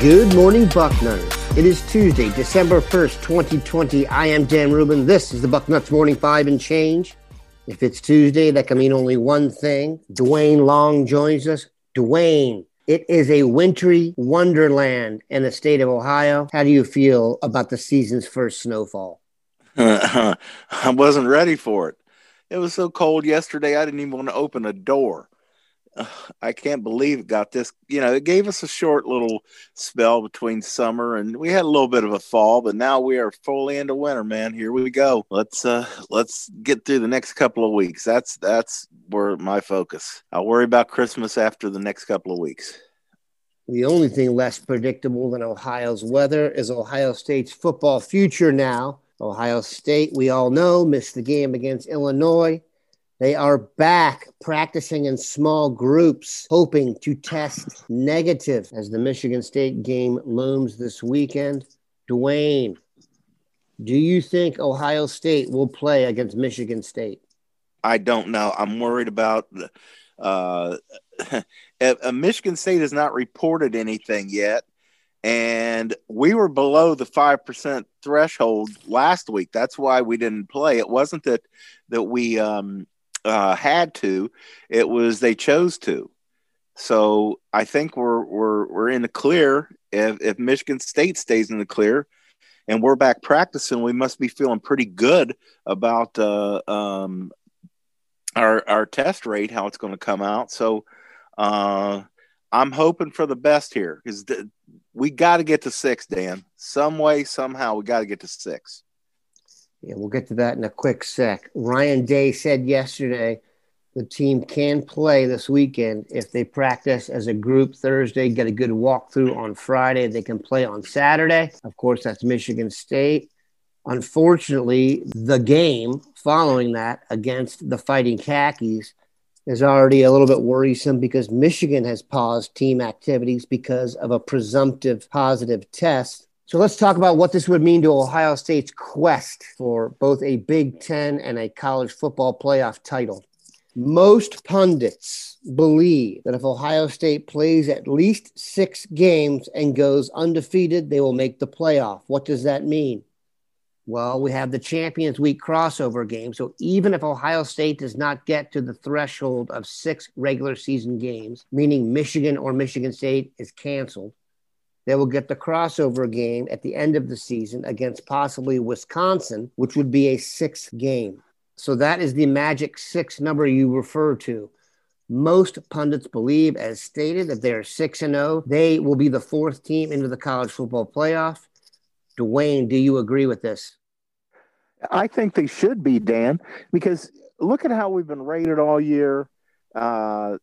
Good morning, Bucknutters. It is Tuesday, December 1st, 2020. I am Dan Rubin. This is the Bucknuts Morning Five and Change. If it's Tuesday, that can mean only one thing. Duane Long joins us. Duane, it is a wintry wonderland in the state of Ohio. How do you feel about the season's first snowfall? I wasn't ready for it. It was so cold yesterday, I didn't even want to open a door. I can't believe it got this. You know, it gave us a short little spell between summer and we had a little bit of a fall, but now we are fully into winter, man. Here we go. Let's uh let's get through the next couple of weeks. That's that's where my focus. I'll worry about Christmas after the next couple of weeks. The only thing less predictable than Ohio's weather is Ohio State's football future now. Ohio State, we all know, missed the game against Illinois. They are back practicing in small groups, hoping to test negative as the Michigan State game looms this weekend. Duane, do you think Ohio State will play against Michigan State? I don't know. I'm worried about uh, Michigan State has not reported anything yet. And we were below the 5% threshold last week. That's why we didn't play. It wasn't that that we um, uh, had to; it was they chose to. So I think we're we're we're in the clear. If if Michigan State stays in the clear, and we're back practicing, we must be feeling pretty good about uh, um, our our test rate, how it's going to come out. So uh, I'm hoping for the best here because we got to get to six, Dan. Some way, somehow, we got to get to six. Yeah, we'll get to that in a quick sec. Ryan Day said yesterday the team can play this weekend if they practice as a group Thursday, get a good walkthrough on Friday. They can play on Saturday. Of course, that's Michigan State. Unfortunately, the game following that against the Fighting Khakis is already a little bit worrisome because Michigan has paused team activities because of a presumptive positive test so let's talk about what this would mean to Ohio State's quest for both a Big Ten and a college football playoff title. Most pundits believe that if Ohio State plays at least six games and goes undefeated, they will make the playoff. What does that mean? Well, we have the Champions Week crossover game. So even if Ohio State does not get to the threshold of six regular season games, meaning Michigan or Michigan State is canceled, they will get the crossover game at the end of the season against possibly Wisconsin, which would be a sixth game. So that is the magic six number you refer to. Most pundits believe, as stated, that they are 6 and 0. They will be the fourth team into the college football playoff. Duane, do you agree with this? I think they should be, Dan, because look at how we've been rated all year. Uh,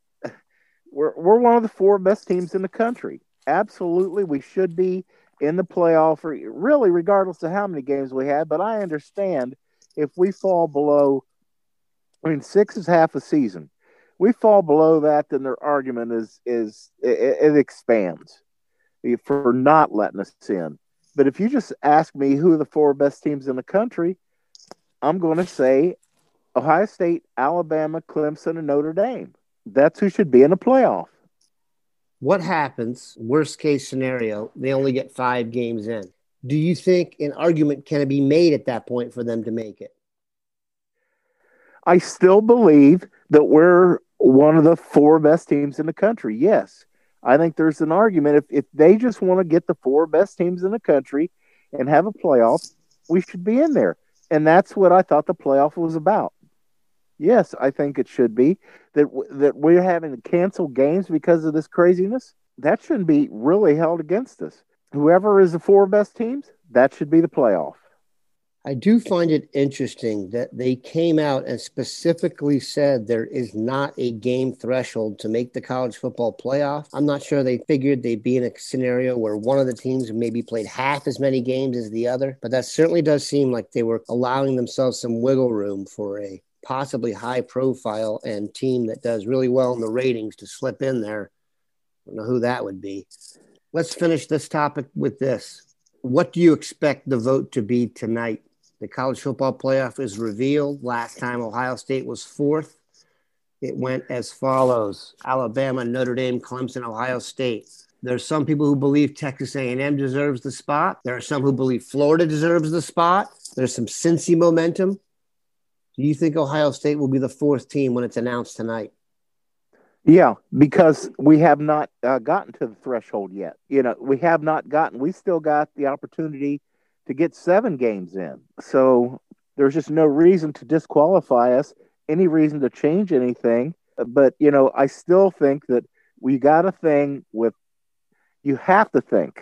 we're, we're one of the four best teams in the country absolutely we should be in the playoff, really regardless of how many games we have But I understand if we fall below, I mean, six is half a season. We fall below that, then their argument is is it, it expands for not letting us in. But if you just ask me who are the four best teams in the country, I'm going to say Ohio State, Alabama, Clemson, and Notre Dame. That's who should be in the playoff what happens, worst case scenario, they only get five games in? Do you think an argument can be made at that point for them to make it? I still believe that we're one of the four best teams in the country. Yes. I think there's an argument. If, if they just want to get the four best teams in the country and have a playoff, we should be in there. And that's what I thought the playoff was about. Yes, I think it should be that that we're having to cancel games because of this craziness. That shouldn't be really held against us. Whoever is the four best teams, that should be the playoff. I do find it interesting that they came out and specifically said there is not a game threshold to make the college football playoff. I'm not sure they figured they'd be in a scenario where one of the teams maybe played half as many games as the other, but that certainly does seem like they were allowing themselves some wiggle room for a possibly high profile and team that does really well in the ratings to slip in there. I don't know who that would be. Let's finish this topic with this. What do you expect the vote to be tonight? The college football playoff is revealed. Last time Ohio State was fourth. It went as follows: Alabama, Notre Dame, Clemson, Ohio State. There are some people who believe Texas A&M deserves the spot. There are some who believe Florida deserves the spot. There's some Cincy momentum. Do you think Ohio State will be the fourth team when it's announced tonight? Yeah, because we have not uh, gotten to the threshold yet. You know, we have not gotten. We still got the opportunity to get seven games in. So there's just no reason to disqualify us, any reason to change anything. But, you know, I still think that we got a thing with, you have to think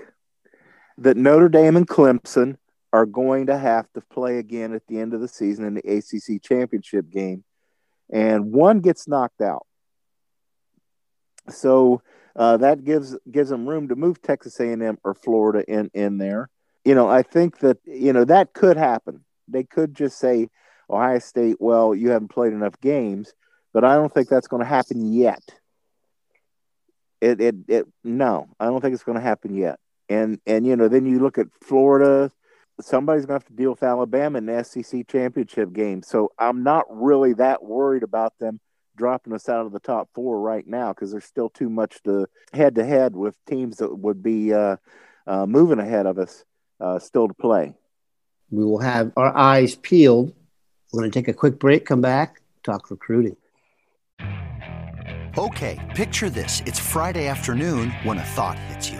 that Notre Dame and Clemson are going to have to play again at the end of the season in the ACC championship game. And one gets knocked out. So uh, that gives gives them room to move Texas A&M or Florida in in there you know, I think that, you know, that could happen. They could just say, Ohio State, well, you haven't played enough games, but I don't think that's going to happen yet. It, it, it, no, I don't think it's going to happen yet. And, and, you know, then you look at Florida, somebody's going to have to deal with Alabama in the SEC championship game. So I'm not really that worried about them dropping us out of the top four right now because there's still too much to head to head with teams that would be uh, uh, moving ahead of us uh, still to play. We will have our eyes peeled. We're going to take a quick break, come back, talk recruiting. Okay, picture this. It's Friday afternoon when a thought hits you.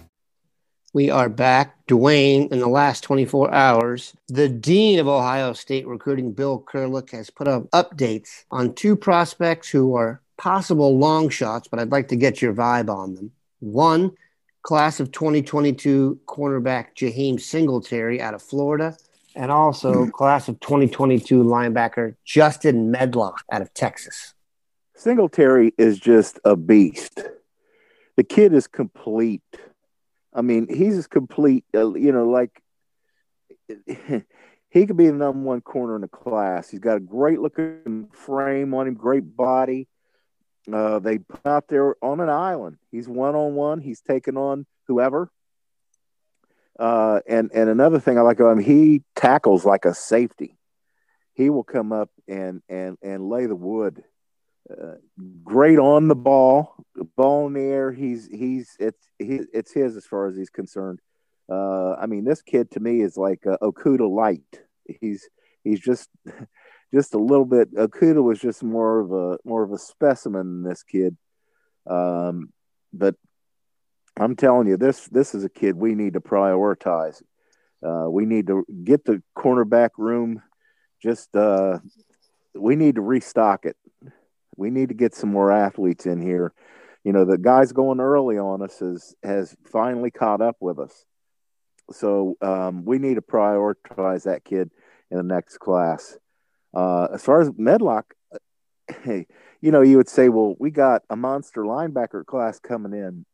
We are back. Duane, in the last 24 hours, the Dean of Ohio State recruiting, Bill Kurelic, has put up updates on two prospects who are possible long shots, but I'd like to get your vibe on them. One, class of 2022 cornerback Jaheim Singletary out of Florida – and also mm-hmm. class of 2022 linebacker Justin Medlock out of Texas. Singletary is just a beast. The kid is complete. I mean, he's complete, uh, you know, like he could be the number one corner in the class. He's got a great looking frame on him, great body. Uh, they put out there on an island. He's one on one. He's taking on whoever. Uh, and and another thing I like about him, he tackles like a safety. He will come up and and and lay the wood. Uh, great on the ball, air. He's he's it's he, it's his as far as he's concerned. Uh, I mean, this kid to me is like uh, Okudah light. He's he's just just a little bit. Okudah was just more of a more of a specimen than this kid. Um, but I'm telling you, this this is a kid we need to prioritize. Uh, we need to get the cornerback room. Just uh, we need to restock it. We need to get some more athletes in here. You know, the guys going early on us has has finally caught up with us. So um, we need to prioritize that kid in the next class. Uh, as far as Medlock, hey, you know, you would say, well, we got a monster linebacker class coming in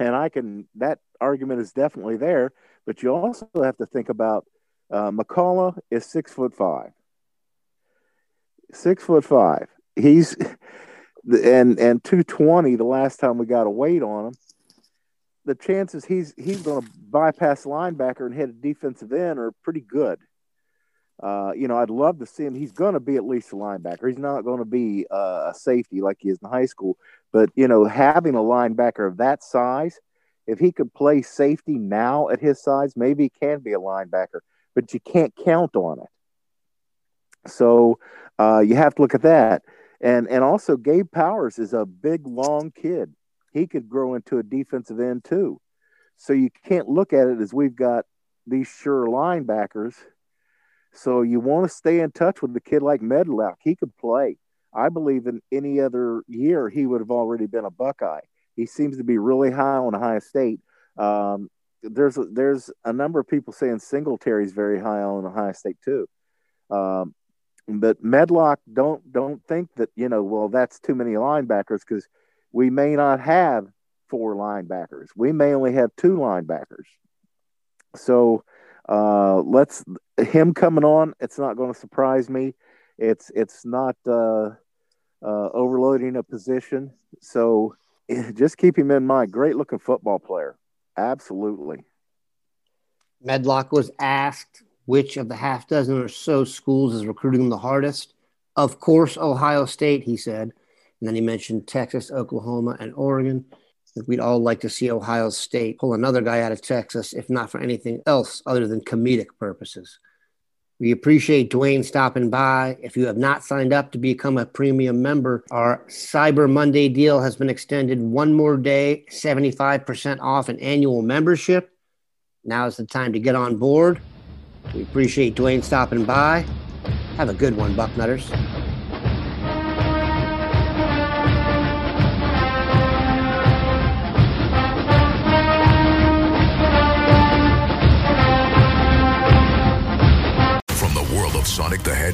and I can that argument is definitely there. But you also have to think about uh, McCullough is six foot five. Six foot five. He's and and two twenty. The last time we got a weight on him, the chances he's he's going to bypass linebacker and hit a defensive end are pretty good. Uh, you know, I'd love to see him. He's going to be at least a linebacker. He's not going to be uh, a safety like he is in high school, But you know, having a linebacker of that size, if he could play safety now at his size, maybe he can be a linebacker. But you can't count on it. So uh, you have to look at that. And and also Gabe Powers is a big, long kid. He could grow into a defensive end too. So you can't look at it as we've got these sure linebackers. So you want to stay in touch with the kid like Medlock. He could play. I believe in any other year he would have already been a Buckeye. He seems to be really high on Ohio State. Um, there's a, there's a number of people saying Singletary's very high on Ohio State too. Um, but Medlock don't don't think that you know well that's too many linebackers because we may not have four linebackers. We may only have two linebackers. So uh, let's him coming on. It's not going to surprise me. It's it's not uh, uh, overloading a position. So just keep him in mind. Great looking football player. Absolutely. Medlock was asked which of the half dozen or so schools is recruiting the hardest. Of course, Ohio State, he said. And then he mentioned Texas, Oklahoma, and Oregon. We'd all like to see Ohio State pull another guy out of Texas, if not for anything else other than comedic purposes. We appreciate Duane stopping by. If you have not signed up to become a premium member, our Cyber Monday deal has been extended one more day, 75% off an annual membership. Now is the time to get on board. We appreciate Duane stopping by. Have a good one, Bucknutters.